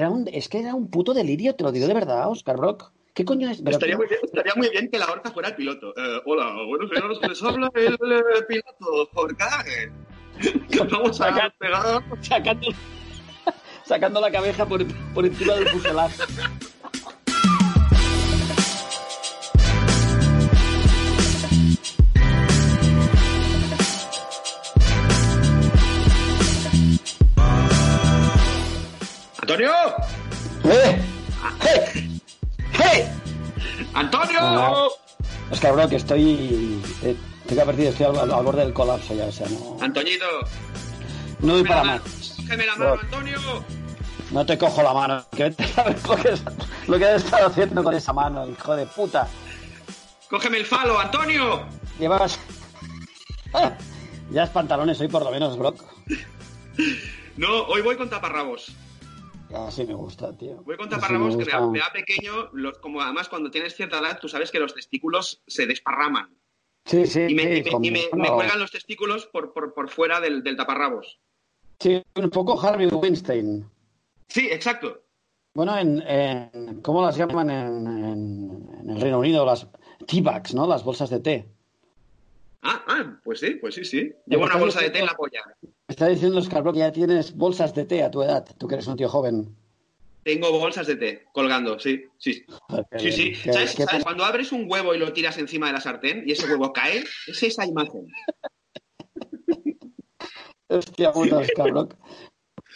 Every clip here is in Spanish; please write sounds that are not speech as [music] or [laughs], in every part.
era un, es que era un puto delirio, te lo digo de verdad, Oscar Brock. ¿Qué coño es? Estaría muy, bien, estaría muy bien que la horca fuera el piloto. Eh, hola, buenos días, les habla el eh, piloto Horca. Eh, [laughs] Vamos a Saca- pegar. sacando, [laughs] sacando la cabeza por, por encima del fuselaje. ¡Antonio! ¡Eh! ¡Hey! ¡Hey! ¡Antonio! Ah. Oscar Brock, estoy. Eh, tengo que advertir, estoy al, al borde del colapso ya, o sea, no. Antoñito, No doy para más. cógeme la mano. Antonio. No te cojo la mano. Que vete a ver lo que, lo que has estado haciendo con esa mano, hijo de puta. Cógeme el falo, Antonio. Llevas. Ya es pantalones hoy, por lo menos, Brock. [laughs] No, hoy voy con taparrabos. Así me gusta, tío. Voy con taparrabos que me da, gusta. me da pequeño, los- como además cuando tienes cierta edad, tú sabes que los testículos se desparraman. Sí, sí, Y me, sí, y me- como- y me- me bueno, cuelgan los testículos por, por, por fuera del, del taparrabos. Sí, un poco Harvey Weinstein. Sí, exacto. Bueno, en, en- ¿cómo las llaman en, en- en el Reino Unido? Las tea bags, ¿no? Las bolsas de té. Ah, ah, pues sí, pues sí, sí. Llevo una bolsa de té en la polla. Está diciendo Oscar Brock que ya tienes bolsas de té a tu edad, tú que eres un tío joven. Tengo bolsas de té colgando, sí, sí. Qué Sí, sí. Qué- ¿Sabes, qué- sabes? Cuando abres un huevo y lo tiras encima de la sartén y ese huevo cae, es esa imagen. [laughs] Hostia puta, Oscar Brock.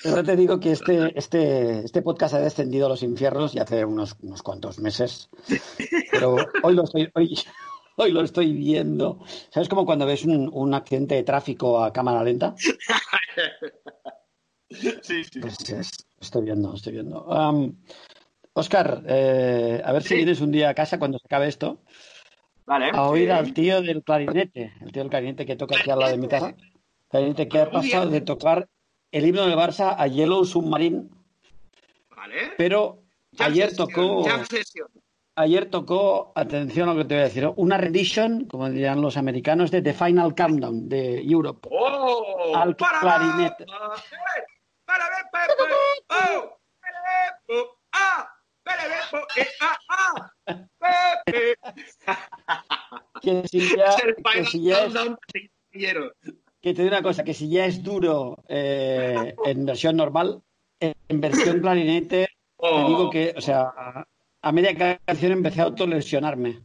Ahora te digo que este, este, este podcast ha descendido a los infiernos ya hace unos, unos cuantos meses. Pero hoy lo estoy, hoy, hoy lo estoy viendo. ¿Sabes como cuando ves un, un accidente de tráfico a cámara lenta? [laughs] Sí, sí. Pues es- estoy viendo, estoy viendo. Am, Oscar, eh, a ver si vienes un día a casa cuando se acabe esto Vale. a oír sí. al tío del clarinete, el tío del clarinete que toca aquí al lado de mi casa. Clarinete que ha pasado de tocar el himno del Barça a Yellow Submarine, Vale. pero Jam ayer tocó, jam session. Ayer tocó, atención a lo que te voy a decir, una rendition, como dirían los americanos, de The Final Countdown de Europe. ¡Oh! Al ¡Para! clarinete. Que te digo una cosa, que si ya es duro eh, en versión normal, en versión clarinete, te Oh. digo que, o sea, a, media canción empecé a autolesionarme.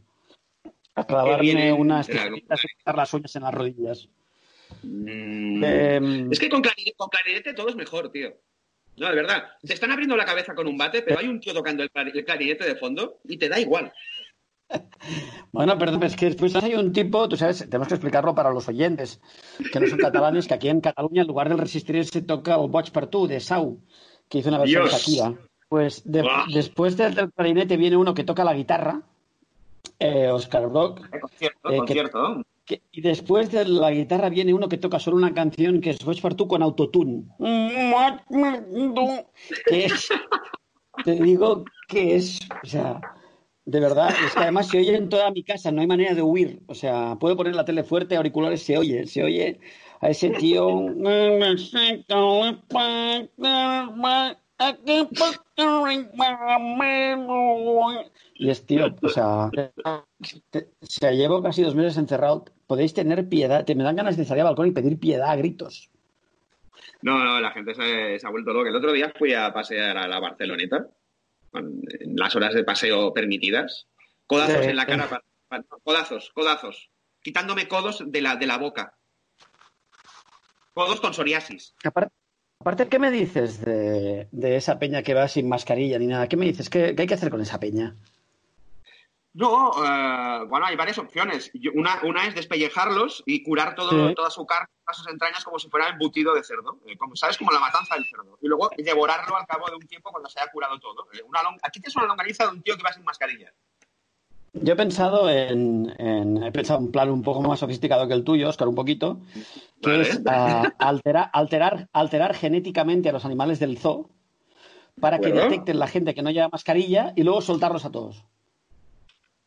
A clavarme unas de y quitar las uñas en las rodillas. Mm. Eh, Es que con clarinete, con clarinete todo es mejor, tío. No, de verdad. Te están abriendo la cabeza con un bate, pero hay un tío tocando el, clari- el clarinete de fondo y te da igual. [laughs] Bueno, perdón, es que después hay un tipo, tú sabes, tenemos que explicarlo para los oyentes, que no son catalanes, que aquí en Cataluña, en lugar del resistir, se toca el Boig per tu, de Sau, que hizo una versión Dios. Shakira. Pues de- después del, clarinete viene uno que toca la guitarra, eh, Oscar Brock, Eh, concierto, Eh, concierto. que- y después de la guitarra viene uno que toca solo una canción que es tu con autotune. Que es, te digo que es, o sea, de verdad, es que además se oye en toda mi casa, no hay manera de huir. O sea, puedo poner la tele fuerte, auriculares, se oye, se oye a ese tío. Y es tío, o sea, se llevo casi dos meses encerrado. Podéis tener piedad, te me dan ganas de salir al balcón y pedir piedad a gritos. No, no, la gente se, se ha vuelto loca. El otro día fui a pasear a la Barceloneta, en las horas de paseo permitidas. Codazos Sí. en la cara. pa- pa- codazos, codazos. Quitándome codos de la, de la boca. Codos con psoriasis. Aparte, aparte, ¿qué me dices de, de esa peña que va sin mascarilla ni nada? ¿Qué me dices? ¿Qué, qué hay que hacer con esa peña? No, eh, bueno, hay varias opciones. Una, una es despellejarlos y curar todo, Sí. toda su carne, todas sus entrañas como si fuera embutido de cerdo. Eh, como sabes, como la matanza del cerdo. Y luego devorarlo al cabo de un tiempo cuando se haya curado todo. Eh, una long- Aquí tienes una longaniza de un tío que va sin mascarilla. Yo he pensado en, en- he pensado un plan un poco más sofisticado que el tuyo, Oscar, un poquito, que Vale. es ah, alterar, alterar, alterar genéticamente a los animales del zoo para que detecten la gente que no lleva mascarilla y luego soltarlos a todos.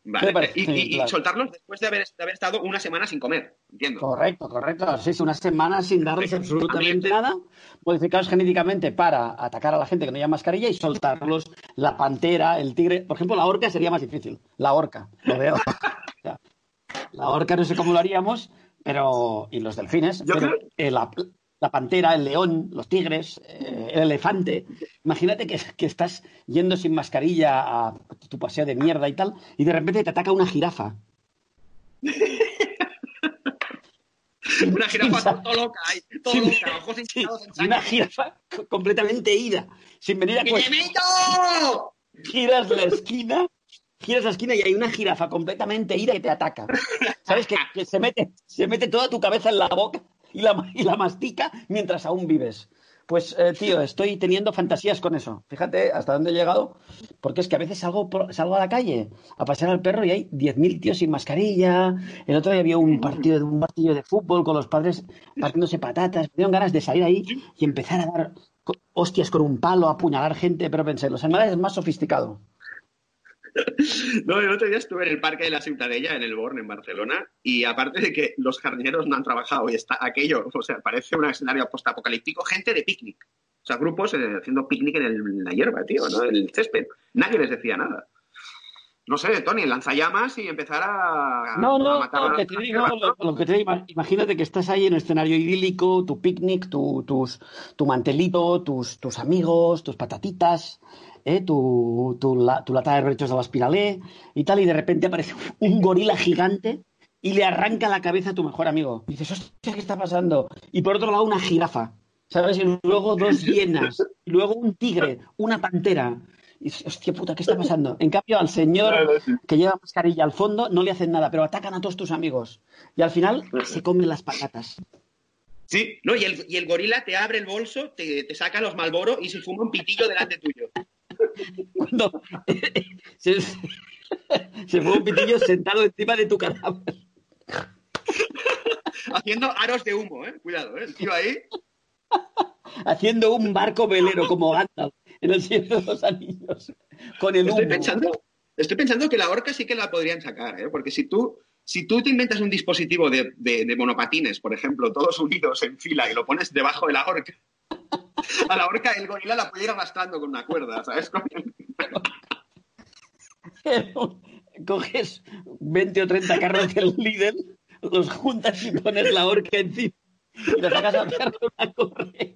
Vale. Y, soltarlos después de haber, de haber, estado una semana sin comer, entiendo. Correcto, correcto. Sí, una semana sin darles absolutamente nada, modificados genéticamente para atacar a la gente que no lleva mascarilla y soltarlos. La pantera, el tigre. Por ejemplo, la orca sería más difícil. La orca, lo veo. [laughs] la orca no sé cómo lo haríamos, pero. Y los delfines. pero, la, la pantera, el león, los tigres, eh, el elefante. Imagínate que, estás yendo sin mascarilla a tu paseo de mierda y tal, y de repente te ataca una jirafa. [laughs] una jirafa todo loca, todo loca, ojos [laughs] Una jirafa completamente ida, sin venir a Giras la esquina giras la esquina y hay una jirafa completamente ida que te ataca. ¿Sabes? Que, que, se, mete, se mete toda tu cabeza en la boca y la, [laughs] y la mastica mientras aún vives. Pues, eh, tío, estoy teniendo fantasías con eso. Fíjate hasta dónde he llegado, porque es que a veces salgo, salgo a la calle a pasear al perro y hay 10.000 tíos sin mascarilla. El otro día había un partido de un partido de fútbol con los padres partiéndose patatas. Me dieron ganas de salir ahí y empezar a dar hostias con un palo, a apuñalar gente, pero pensé, los animales es más sofisticado. [laughs] No, el otro día estuve en el Parque de la Ciutadella, en el Born, en Barcelona, y aparte de que los jardineros no han trabajado y está aquello, o sea, parece un escenario postapocalíptico, gente de picnic. O sea, grupos eh, haciendo picnic en, la hierba, tío, ¿no? En el césped. Nadie les decía nada. No sé, Tony, lanzallamas y empezar a, no, no, matar lo que te digo, lo, que te digo, imagínate que estás ahí en un escenario idílico, tu picnic, tu, tus, tu mantelito, tus, tus amigos, tus patatitas, ¿eh? tu, tu, lata de rechos de l'Espiraler y tal, y de repente aparece un gorila gigante y le arranca la cabeza a tu mejor amigo. Y dices, hostia, ¿qué está pasando? Y por otro lado, una jirafa, ¿sabes? Y luego dos hienas, y luego un tigre, una pantera. Y dices, hostia puta, ¿qué está pasando? En cambio, al señor que lleva mascarilla al fondo no le hacen nada, pero atacan a todos tus amigos. Y al final se comen las patatas. Sí, no, y el, y el gorila te abre el bolso, te, te saca los malboros y se fuma un pitillo delante tuyo. [laughs] Cuando [laughs] se, fue un pitillo sentado encima de tu cadáver. [laughs] Haciendo aros de humo, ¿eh? Cuidado, ¿eh? El tío ahí. Haciendo un barco velero como Gandalf en el de los anillos. Con el estoy Pensando, estoy pensando que la horca sí que la podrían sacar, ¿eh? Porque si tú, si tú te inventas un dispositivo de, de monopatines, por ejemplo, todos unidos en fila y lo pones debajo de la horca [laughs] a la horca el gorila la puede ir arrastrando con una cuerda, ¿sabes? [laughs] Coges 20 o 30 carros del líder, los juntas y pones la horca encima y la sacas a hacer una correa.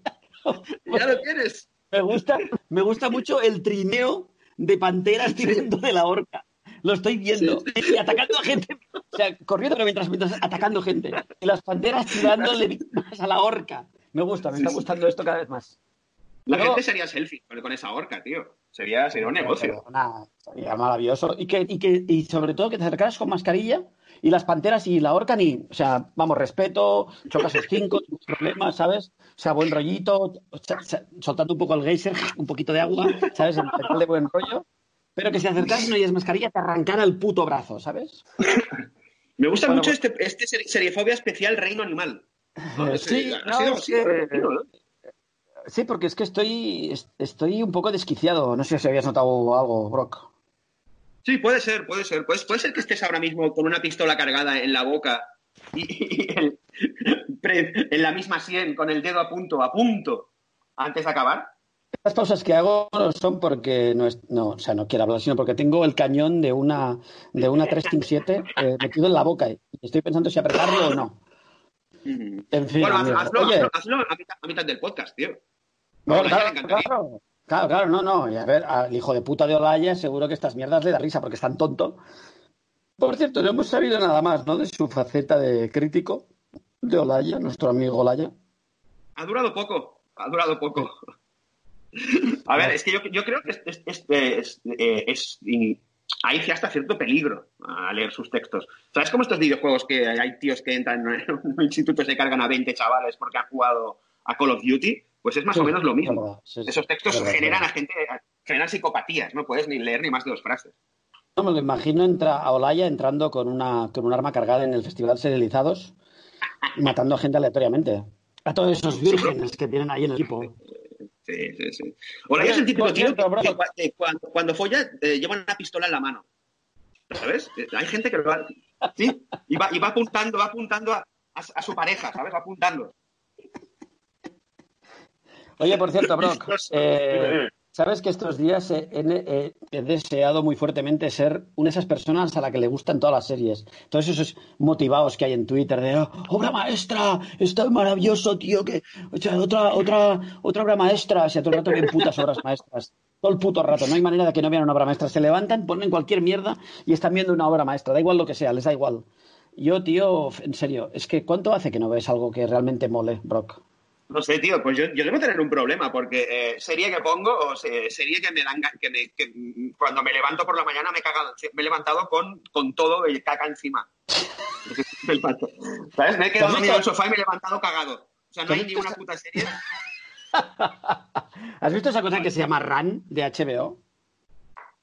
Ya lo tienes. Me gusta, me gusta mucho el trineo de panteras tirando de la horca. Lo estoy viendo. Y atacando a gente. O sea, corriendo pero mientras, mientras atacando gente. Y las panteras tirándole víctimas a la horca. Me gusta, me está gustando esto cada vez más. La gente sería selfie con esa horca, tío. Sería, sería un negocio. sería maravilloso. Y, que, y, que, y sobre todo que te acercaras con mascarilla y las panteras y la horca ni. O sea, vamos, respeto, chocas los cinco, [laughs] problemas, ¿sabes? O sea, buen rollito, soltando un poco el geyser, [laughs] un poquito de agua, ¿sabes? El de buen rollo. Pero que si acercas no es mascarilla, te arrancara el puto brazo, ¿sabes? [laughs] Me gusta mucho este, este seriefobia especial Reino Animal. Sí, sí, porque es que estoy, estoy un poco desquiciado. No sé si habías notado algo, Brock. Sí, puede ser, puede ser. Puede, puede ser que estés ahora mismo con una pistola cargada en la boca y, en la misma sien con el dedo a punto, a punto, antes de acabar. Estas pausas que hago no son porque no, es, no, o sea, no quiero hablar, sino porque tengo el cañón de una, de una 357 eh, metido en la boca y estoy pensando si apretarlo o no. En fin, bueno, hazlo, hazlo, a, mitad, del podcast, tío. claro, claro, claro, no, no. Y a ver, al hijo de puta de Olaya seguro que estas mierdas le da risa porque es tan tonto. Por cierto, no hemos sabido nada más, ¿no? De su faceta de crítico de Olaya, nuestro amigo Olaya. Ha durado poco, ha durado poco. A ver, es que yo, creo que es, es, es, es eh, hay hasta cierto peligro a leer sus textos. ¿Sabes cómo estos videojuegos que hay tíos que entran en un instituto y se cargan a 20 chavales porque han jugado a Call of Duty? Pues es más o menos lo mismo. Esos textos generan a gente, generan psicopatías, no puedes ni leer ni más de dos frases. No, me lo imagino entra a Olaya entrando con, una, con un arma cargada en el Festival Serializados y matando a gente aleatoriamente. A todos esos vírgenes que tienen ahí en el equipo. Sí, sí, sí. Olaya es el de tío que, cuando, cuando, folla eh, lleva una pistola en la mano. ¿Sabes? Hay gente que lo va, ¿sí? y va, y va apuntando, va apuntando a, a, su pareja, ¿sabes? Va apuntando. Oye, por cierto, [laughs] Brock, eh, sabes que estos días he, he, deseado muy fuertemente ser una de esas personas a la que le gustan todas las series. Todos esos motivados que hay en Twitter de oh, obra maestra, está maravilloso, tío, que o sea, otra, otra, otra obra maestra, o sea, todo el rato bien putas obras maestras. Todo el puto rato, no hay manera de que no vean una obra maestra. Se levantan, ponen cualquier mierda y están viendo una obra maestra. Da igual lo que sea, les da igual. Yo, tío, en serio, es que ¿cuánto hace que no ves algo que realmente mole, Brock? No sé, tío, pues yo, yo debo tener un problema, porque eh, serie que pongo, o serie que me dan, que, me, que cuando me levanto por la mañana me he cagado, me he levantado con, con todo el caca encima. [laughs] el pato. ¿Sabes? Me he quedado en el sofá y me he levantado cagado. O sea, no hay ni una puta serie. [laughs] ¿Has visto esa cosa que se llama Run de HBO?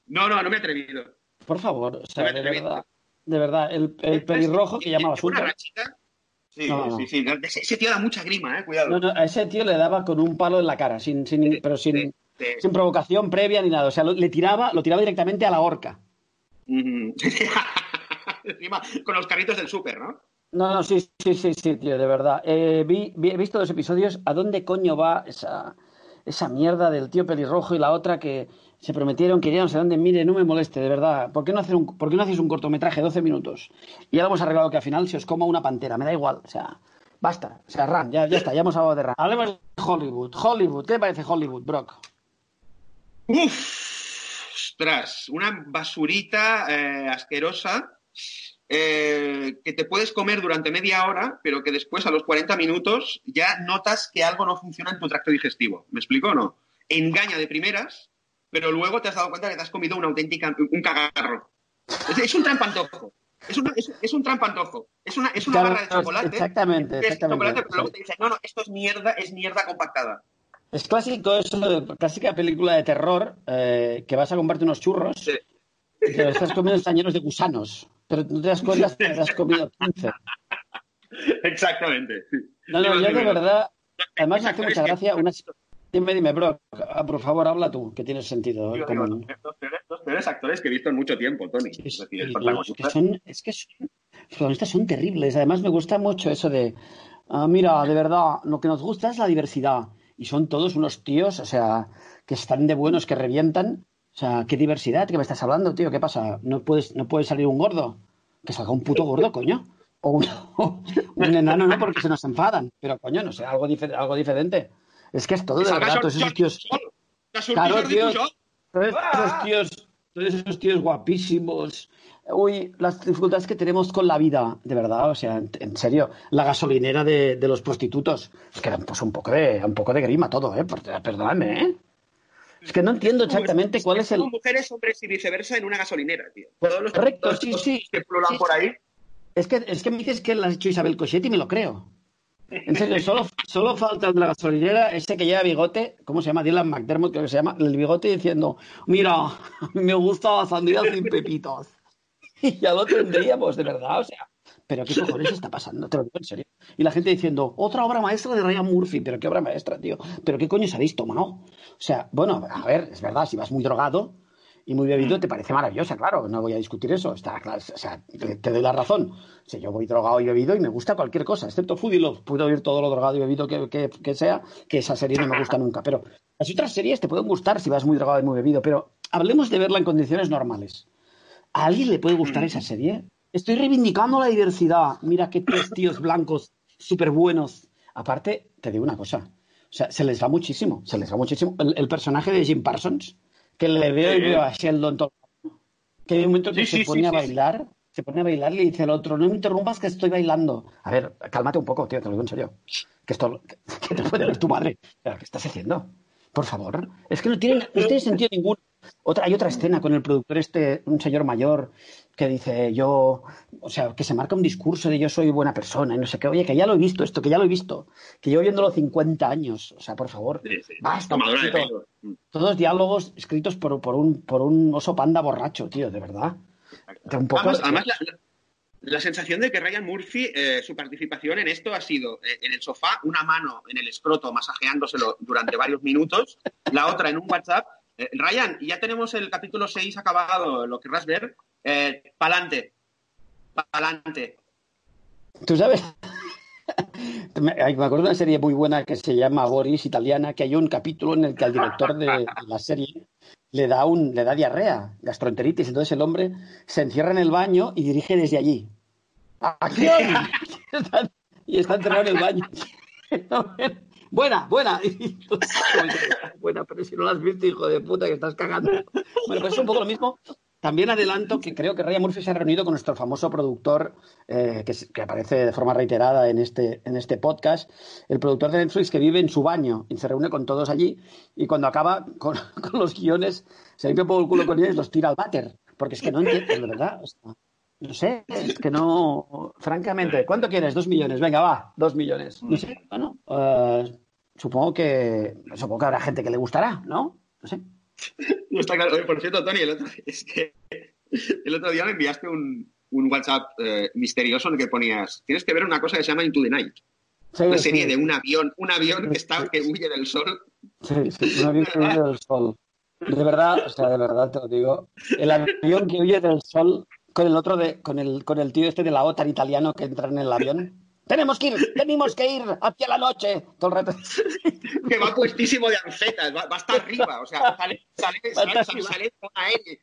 No, no, no me he atrevido. Por favor, o sea, de verdad. De verdad, el, el pelirrojo que llamaba Una rachita. Sí, sí, sí. Ese tío da mucha grima, eh, cuidado. No, no, a ese tío le daba con un palo en la cara, sin, sin, pero sin, sin provocación previa ni nada. O sea, lo, le tiraba, lo tiraba directamente a la horca. [laughs] con los carritos del súper, ¿no? No, no, sí, sí, sí, sí, tío, de verdad. Eh, vi, he visto dos episodios. ¿A dónde coño va esa, esa mierda del tío pelirrojo y la otra que se prometieron que ya dónde? Mire, no me moleste, de verdad. ¿Por qué no, hacer un, ¿por qué no hacéis un cortometraje de 12 minutos? Y ya hemos arreglado que al final se os coma una pantera. Me da igual, o sea, basta. O sea, Ram, ya, ya está, ya hemos hablado de Ram. Hablemos de Hollywood. Hollywood, ¿qué parece Hollywood, Brock? Uf, ostras, una basurita eh, asquerosa eh, que te puedes comer durante media hora, pero que después a los 40 minutos ya notas que algo no funciona en tu tracto digestivo. ¿Me explico o no? Engaña de primeras, pero luego te has dado cuenta que te has comido una auténtica, un cagarro. Es, un trampantojo. Es, es, es, un trampantojo. Es una, es una barra de chocolate. Exactamente. exactamente pero luego te dicen, no, no, esto es mierda, es mierda compactada. Es clásico eso, clásica película de terror, eh, que vas a comprarte unos churros sí. y te estás comiendo están llenos de gusanos pero no te das cuenta que te has comido 15. Exactamente. No, no, yo de verdad, además me hace mucha gracia una... Dime, dime, bro, ah, por favor, habla tú, que tiene sentido. Digo, digo, los, peores, actores que he visto en mucho tiempo, Tony. Es, es, decir, que son, es que son, los protagonistas son terribles. Además, me gusta mucho eso de, ah, mira, de verdad, lo que nos gusta es la diversidad. Y son todos unos tíos, o sea, que están de buenos, que revientan, o sea, qué diversidad, ¿qué me estás hablando, tío? ¿Qué pasa? ¿No puedes, no puede salir un gordo? Que salga un puto gordo, coño. O un, [laughs] un enano, no, porque se nos enfadan. Pero, coño, no sé, algo, difer algo diferente. Es que es todo de todos esos tíos... Claro, tío, todos esos tíos, todos esos tíos guapísimos. Uy, las dificultades que tenemos con la vida, de verdad, o sea, en, en serio, la gasolinera de, de, los prostitutos, es que pues, un poco de, un poco de grima todo, ¿eh? Perdóname, ¿eh? Es que no entiendo exactamente cuál es el. mujeres, hombres y viceversa en una gasolinera, tío. Todos los Correcto, sí, sí. Que sí, por ahí. Es que, es que me dices que lo has hecho Isabel Cochetti y me lo creo. En serio, solo, solo falta de la gasolinera ese que lleva bigote, ¿cómo se llama? Dylan McDermott, creo que se llama, el bigote diciendo, mira, me gusta la sandía sin pepitos. Y ya lo tendríamos, de verdad, o sea. ¿Pero qué cojones está pasando? Te lo digo en serio. Y la gente diciendo, otra obra maestra de Ryan Murphy. ¿Pero qué obra maestra, tío? ¿Pero qué coño os habéis tomado? O sea, bueno, a ver, es verdad, si vas muy drogado y muy bebido, te parece maravillosa, claro. No voy a discutir eso. Está claro, o sea, te, te doy la razón. O sea, yo voy drogado y bebido y me gusta cualquier cosa, excepto Foodie Love. Puedo oír todo lo drogado y bebido que, que, que sea, que esa serie no me gusta nunca. Pero las otras series te pueden gustar si vas muy drogado y muy bebido. Pero hablemos de verla en condiciones normales. ¿A alguien le puede gustar esa serie? Estoy reivindicando la diversidad. Mira qué tres tíos blancos súper buenos. Aparte, te digo una cosa. O sea, se les va muchísimo. Se les va muchísimo. El, el personaje de Jim Parsons, que le veo y veo a Sheldon todo que hay un momento que Sí, se sí, pone sí, a sí. bailar, se pone a bailar y le dice al otro, no me interrumpas que estoy bailando. A ver, cálmate un poco, tío, te lo digo en serio. Que esto [laughs] que te puede ver tu madre. Pero, ¿Qué estás haciendo? Por favor. Es que no tiene, no tiene sentido ninguno. Otra, hay otra escena con el productor este, un señor mayor, que dice yo, o sea, que se marca un discurso de yo soy buena persona y no sé qué, oye, que ya lo he visto esto, que ya lo he visto, que llevo viéndolo 50 años, o sea, por favor, Sí, sí. basta, machito. pelo. Todos diálogos escritos por, por, un, por un oso panda borracho, tío, de verdad. Un poco- Además, además, la, la- la sensación de que Ryan Murphy, eh, su participación en esto ha sido eh, en el sofá, una mano en el escroto masajeándoselo durante varios minutos, la otra en un WhatsApp Eh, Ryan, ya tenemos el capítulo 6 acabado, lo querrás ver. Eh, pa'lante. Pa'lante. Tú sabes, [laughs] me acuerdo de una serie muy buena que se llama Boris, italiana, que hay un capítulo en el que al director de, de la serie le da, un, le da diarrea, gastroenteritis. Entonces el hombre se encierra en el baño y dirige desde allí. ¡Acción! [laughs] [laughs] y está encerrado en el baño. Buena, buena. [laughs] buena, pero si no la has visto, hijo de puta, que estás cagando. Bueno, pues es un poco lo mismo. También adelanto que creo que Ryan Murphy se ha reunido con nuestro famoso productor, eh, que, que, aparece de forma reiterada en este, en este podcast, el productor de Netflix que vive en su baño y se reúne con todos allí y cuando acaba con, [laughs] con los guiones se limpia un poco el culo con ellos y los tira al váter. Porque es que no entiendo, de verdad. O sea, no sé, es que no. Francamente, ¿cuánto quieres? Dos millones. Venga, va, dos millones. No sé, bueno, uh, supongo que. Supongo que habrá gente que le gustará, ¿no? No sé. [laughs] No está claro. Por cierto, Tony, el otro, [laughs] es que el otro día me enviaste un, un WhatsApp eh, misterioso en el que ponías: tienes que ver una cosa que se llama Into the Night. Sí, una serie sí. de un avión, un avión que está que huye del sol. Sí, sí, un avión que huye del sol. De verdad, o sea, de verdad te lo digo. El avión que huye del sol con el otro de, con el, con el tío este de la OTAN italiano que entra en el avión. Tenemos que ir, tenemos que ir hacia la noche. Todo el rato. [laughs] que va puestísimo de ancetas, va, va, hasta arriba, o sea, sale, sale, sale, sale, sale a él.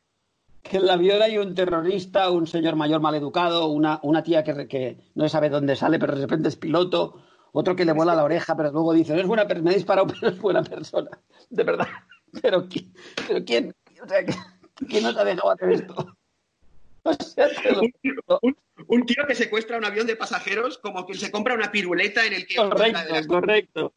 Que en el avión hay un terrorista, un señor mayor maleducado, una, una tía que, que no sabe dónde sale, pero de repente es piloto, otro que le vuela la oreja, pero luego dice, no es buena persona, me he disparado, [laughs] pero es buena persona. De verdad. [laughs] Pero, pero ¿quién? O sea, ¿quién nos ha dejado hacer esto? [laughs] O sea, lo... un, un, tío que secuestra un avión de pasajeros como quien se compra una piruleta en el que... Correcto, las... correcto.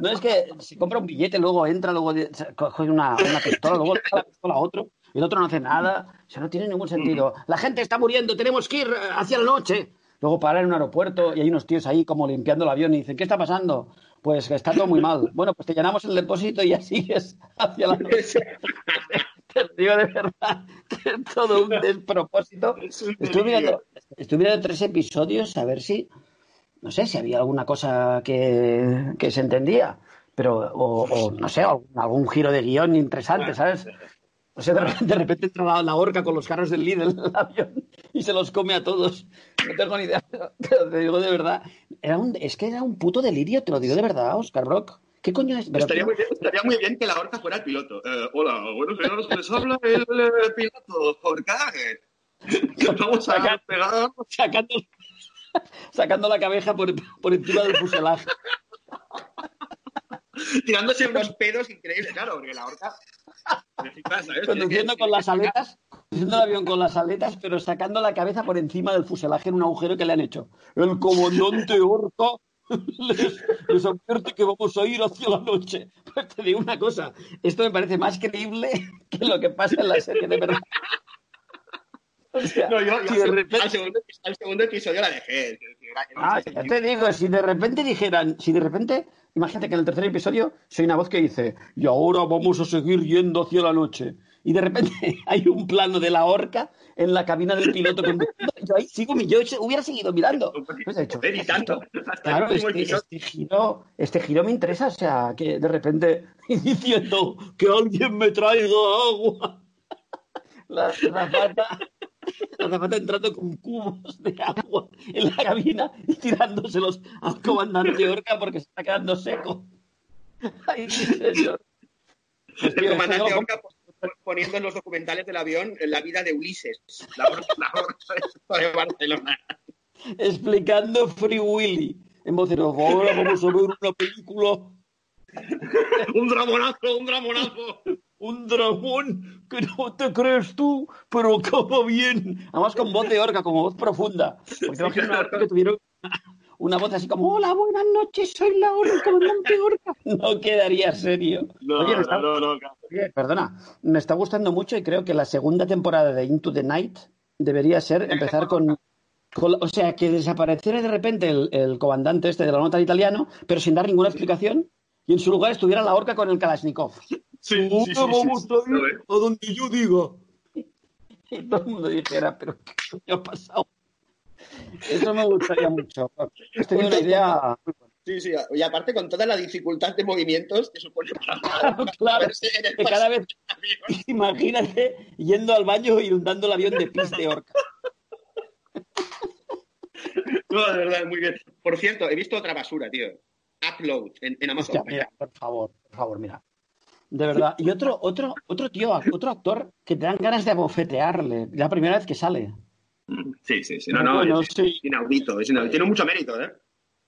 No es que se compra un billete, luego entra, luego coge una, una pistola, luego [laughs] le da la pistola a otro, y el otro no hace nada. O sea, no tiene ningún sentido. La gente está muriendo, tenemos que ir hacia la noche. Luego parar en un aeropuerto y hay unos tíos ahí como limpiando el avión y dicen, ¿qué está pasando? Pues está todo muy mal. Bueno, pues te llenamos el depósito y ya [laughs] sigues hacia la noche. Te [laughs] digo de verdad, [laughs] que es todo un [laughs] despropósito. Estuve mirando, estuve mirando tres episodios a ver si, no sé, si había alguna cosa que, que se entendía, pero, o, o no sé, algún, algún, giro de guion interesante, ¿sabes? O sea, de repente, de repente entra la, la, horca con los carros del Lidl en el avión y se los come a todos. No tengo ni idea, pero te digo de verdad. Era un, es que era un puto delirio, te lo digo de verdad, Oscar Brock. ¿Qué coño es? Estaría, muy bien, estaría, muy bien, que la horca fuera el piloto. Eh, hola, buenos días, les habla el eh, piloto Horcaje. [laughs] Vamos a sacando, pegar. Sacando, [laughs] sacando la cabeza por, por encima del fuselaje. [laughs] Tirándose unos pedos increíbles, claro, porque la horca. Conduciendo con las aletas, conduciendo el avión con las aletas, pero sacando la cabeza por encima del fuselaje en un agujero que le han hecho. El comandante Horca les, les, advierte que vamos a ir hacia la noche. Pues te digo una cosa, esto me parece más creíble que lo que pasa en la serie de verdad. O sea, no, yo, yo si repente... al, segundo, al, segundo, episodio la dejé. Ah, ya te digo, si de repente dijeran, si de repente, imagínate que en el tercer episodio soy una voz que dice, y ahora vamos a seguir yendo hacia la noche. Y de repente [laughs] hay un plano de la horca en la cabina del piloto. Yo ahí sigo, yo hubiera seguido mirando. Pues he Editando. [laughs] Claro, este, este, giro, este giro me interesa, o sea, que de repente [laughs] diciendo que alguien me traiga agua. La zapata, la zapata entrando con cubos de agua en la cabina y tirándoselos al comandante Orca porque se está quedando seco. Ay, señor. Pues, tío, el comandante Orca poniendo en los documentales del avión la vida de Ulises, la la de Barcelona. Explicando Free Willy en voz de ahora vamos a ver una película. un dramonazo, un dramonazo. Un dragón que no te crees tú, pero acaba bien. Además con voz de orca, como voz profunda. Porque una orca que tuvieron una voz así como, hola, buenas noches, soy la orca, comandante orca. [laughs] No quedaría serio. No, Oye, está... no, no. Oye, perdona, me está gustando mucho y creo que la segunda temporada de Into the Night debería ser empezar con, con o sea, que desapareciera de repente el, el, comandante este de la nota italiano, pero sin dar ninguna explicación, y en su lugar estuviera la orca con el Kalashnikov. Sí, sí, sí, vamos sí, a ir a donde yo diga. [laughs] Y todo el mundo dijera, pero ¿qué ha pasado? Eso me gustaría mucho. He tenido una idea. Sí, sí, y aparte con toda la dificultad de movimientos que supone para [laughs] claro, claro, que cada vez, [laughs] imagínate yendo al baño y inundando el avión de pis de orca. [laughs] No, de verdad, muy bien. Por cierto, he visto otra basura, tío. Upload en, en Amazon. Hostia, mira, por favor, por favor, mira. De verdad. Y otro, otro, otro tío, otro actor que te dan ganas de abofetearle. La primera vez que sale. Sí, sí, sí. No, no, es, sí. inaudito, es inaudito. Tiene mucho mérito, ¿eh?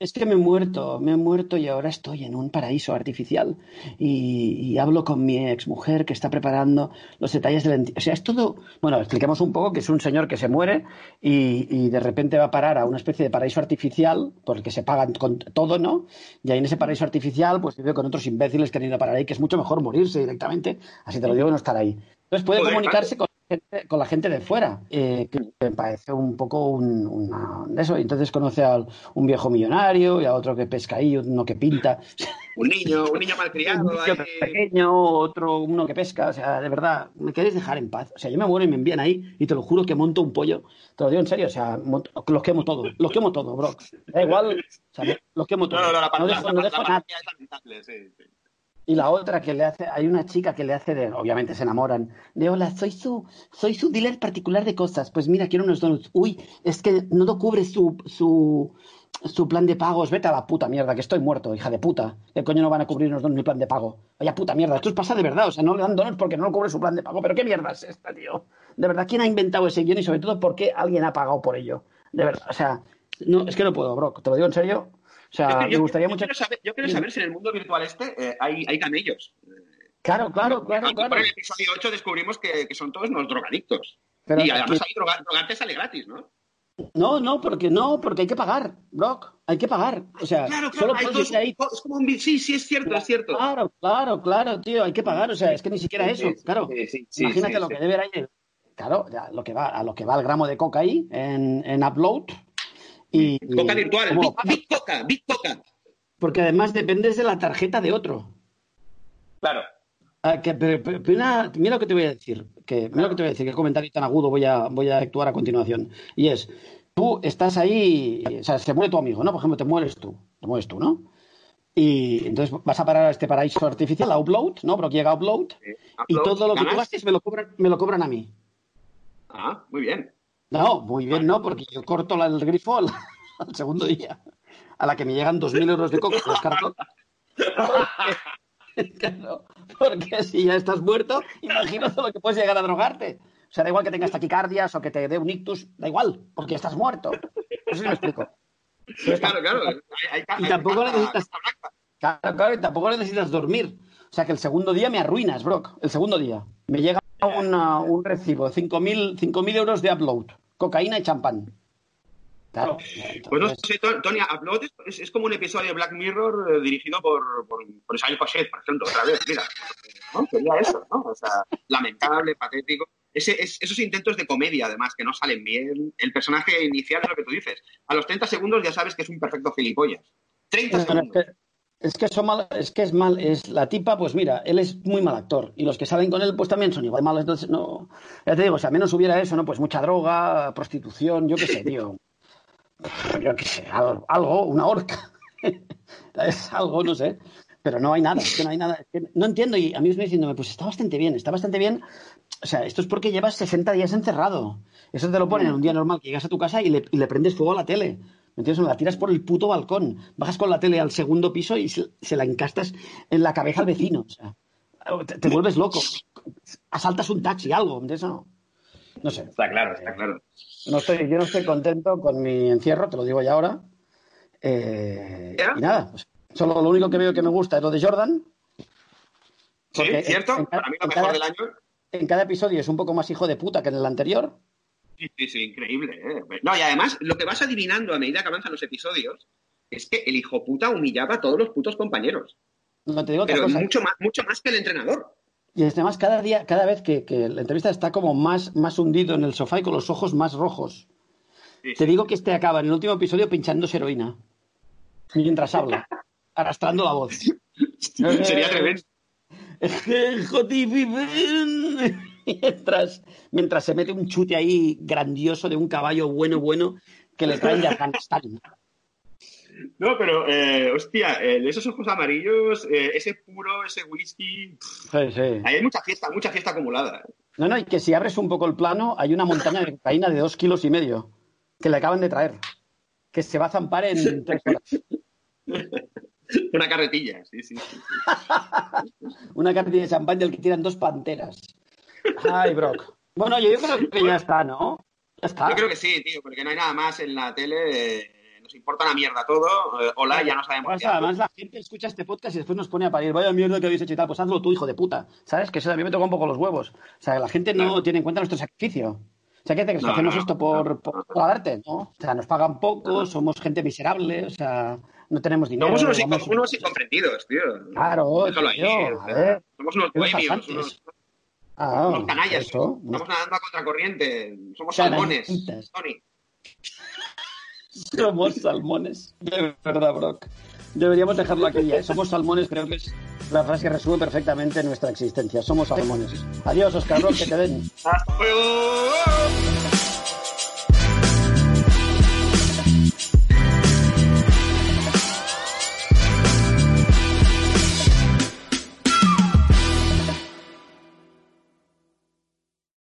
Es que me he muerto, me he muerto y ahora estoy en un paraíso artificial y, y hablo con mi exmujer que está preparando los detalles del... O sea, es todo... Bueno, expliquemos un poco que es un señor que se muere y, y, de repente va a parar a una especie de paraíso artificial porque se pagan con todo, ¿no? Y ahí en ese paraíso artificial pues vive con otros imbéciles que han ido a parar ahí, que es mucho mejor morirse directamente, así te lo digo, no estar ahí. Entonces puede Joder, comunicarse con con la gente de fuera, eh, que me parece un poco un, una, eso. Entonces conoce a un viejo millonario y a otro que pesca ahí, uno que pinta. Un niño, un niño malcriado. un niño pequeño, otro, uno que pesca. O sea, de verdad, me queréis dejar en paz. O sea, yo me muero y me envían ahí y te lo juro que monto un pollo. Te lo digo en serio, o sea, los quemo todo. Los quemo todo, bro. Da igual, o sea, los quemo todo. No, no, no, la, no dejo, la, no dejo nada. es lamentable, sí, sí. Y la otra que le hace, hay una chica que le hace de, obviamente se enamoran, de hola, soy su, soy su dealer particular de cosas. Pues mira, quiero unos donuts. Uy, es que no lo cubre su, su, su plan de pagos. Vete a la puta mierda, que estoy muerto, hija de puta. ¿Qué coño no van a cubrir unos donuts mi plan de pago? Vaya puta mierda, esto pasa de verdad. O sea, no le dan donuts porque no lo cubre su plan de pago. Pero qué mierda es esta, tío. De verdad, ¿quién ha inventado ese guion y sobre todo por qué alguien ha pagado por ello? De verdad, o sea, no, es que no puedo, bro. Te lo digo en serio. O sea, yo, me gustaría yo mucho. Quiero saber, yo quiero saber si en el mundo virtual este eh, hay, hay camellos. Claro, claro, claro. Aquí claro. por el episodio 8 descubrimos que, que son todos unos drogadictos. Pero y además que- ahí droga, drogarte sale gratis, ¿no? No, no, porque no, porque hay que pagar, Brock. Hay que pagar. O sea, Claro, claro, solo dos- ahí. es como un... Sí, sí, es cierto, es cierto. Claro, claro, claro, tío, hay que pagar. O sea, es que ni siquiera eso. claro. sí, sí, sí, Imagínate lo que debe ahí. Claro, ya, lo que va, a lo que va el gramo de coca ahí en, en upload. Y, Coca virtual, ¿cómo lo Big? Big Coca, Big Coca. Porque además dependes de la tarjeta de otro. Claro. Ah, que- pero- una- mira lo que te voy a decir, que mira lo que te voy a decir, qué comentario tan agudo voy a, voy a actuar a continuación. Y es, tú estás ahí, o sea, se muere tu amigo, ¿no? Por ejemplo, te mueres tú, te mueres tú, ¿no? Y entonces vas a parar a este paraíso artificial, a upload, ¿no? Pero llega upload, y todo lo que tú gastes me lo cobran, me lo cobran a mí. Ah, muy bien. No, muy bien, no, porque yo corto la- el grifo al, [laughs] al segundo día, a la que me llegan 2.000 euros de coca, los cargo. [laughs] Porque, porque si ya estás muerto, imagínate lo que puedes llegar a drogarte. O sea, da igual que tengas taquicardias o que te dé un ictus, da igual, porque estás muerto. No sé si me explico. Claro, claro. Hay, hay, Y tampoco hay- necesitas- Claro, claro, y tampoco necesitas dormir. O sea, que el segundo día me arruinas, Brock. El segundo día. Me llega una- un recibo, 5.000 5.000 euros de upload, cocaína y champán. Claro. Pues no entonces- sé, To- Tony, Upload es, es- es como un episodio de Black Mirror eh, dirigido por, por, por Isabel por ejemplo, otra vez, mira. [laughs] ¿no? Sería eso, ¿no? O sea, lamentable, patético. Ese, es- esos intentos de comedia, además, que no salen bien. El personaje inicial es lo que tú dices. A los 30 segundos ya sabes que es un perfecto gilipollas. 30 Bueno, es segundos. Es que son mal- es que es mal, es la tipa, pues mira, él es muy mal actor y los que salen con él pues también son igual malos, entonces no, ya te digo, si al menos hubiera eso, ¿no? Pues mucha droga, prostitución, yo qué sé, tío. [laughs] Yo qué sé, algo, una horca. [laughs] es algo, no sé. Pero no hay nada, es que no hay nada. es que no entiendo y a mí me diciéndome, pues está bastante bien, está bastante bien. O sea, esto es porque llevas 60 días encerrado. Eso te lo ponen en un día normal que llegas a tu casa y le, y le prendes fuego a la tele. ¿Me entiendes? La tiras por el puto balcón. Bajas con la tele al segundo piso y se, se la encastas en la cabeza al vecino. O sea, te, te vuelves loco. Asaltas un taxi, algo. ¿me entiendes no? No sé. Está claro, está claro. No estoy, yo no estoy contento con mi encierro, te lo digo ya ahora. Eh, y nada, solo lo único que veo que me gusta es lo de Jordan. Sí, ¿cierto? en- en cada- Para mí lo mejor cada- del año. En cada episodio es un poco más hijo de puta que en el anterior. Sí, sí, sí, increíble. ¿eh? No, y además, lo que vas adivinando a medida que avanzan los episodios es que el hijo puta humillaba a todos los putos compañeros. No te digo otra Pero cosa. mucho más, mucho más que el entrenador. Y además, cada día, cada vez que, que la entrevista está como más, más hundido en el sofá y con los ojos más rojos. Sí, Te sí. digo que este acaba en el último episodio pinchándose heroína. Mientras habla, [laughs] arrastrando la voz. Sería tremendo. [laughs] [laughs] Mientras, mientras se mete un chute ahí grandioso de un caballo bueno, bueno, que le traen de Afganistán. No, pero, eh, hostia, eh, esos ojos amarillos, eh, ese puro, ese whisky. Sí, sí. Hay mucha fiesta, mucha fiesta acumulada. No, no, y que si abres un poco el plano, hay una montaña de cocaína de dos kilos y medio que le acaban de traer. Que se va a zampar en tres horas. [laughs] Una carretilla, sí, sí. sí, sí. [laughs] una carretilla de champán del que tiran dos panteras. Ay, Brock. Bueno, yo creo que ya está, ¿no? Ya está. Yo creo que sí, tío, porque no hay nada más en la tele. eh, nos importa una mierda todo. eh, hola, ya no sabemos. Pues además la gente escucha este podcast y después nos pone a parir, vaya mierda que habéis hecho y tal, pues hazlo tú, hijo de puta. ¿Sabes? Que eso a mí me toca un poco los huevos. O sea, la gente no tiene en cuenta nuestro sacrificio. O sea, ¿qué hace que No, hacemos esto por, por, darte, ¿no? O sea, nos pagan poco, somos gente miserable, o sea, no tenemos dinero. Somos unos, vamos- incomprendidos, tío. Claro, Déjalo ahí. tío, o a sea, ver. somos unos bohemios, unos, Ah, unos canallas. eso, Estamos nadando a contracorriente. Somos salmones, Tony. [laughs] Somos salmones. De verdad, Brock. Deberíamos dejarlo aquí ya. Somos salmones, creo que es la frase que resume perfectamente nuestra existencia. Somos salmones. Adiós, Oscar Brock, que te den. ¡Hasta luego!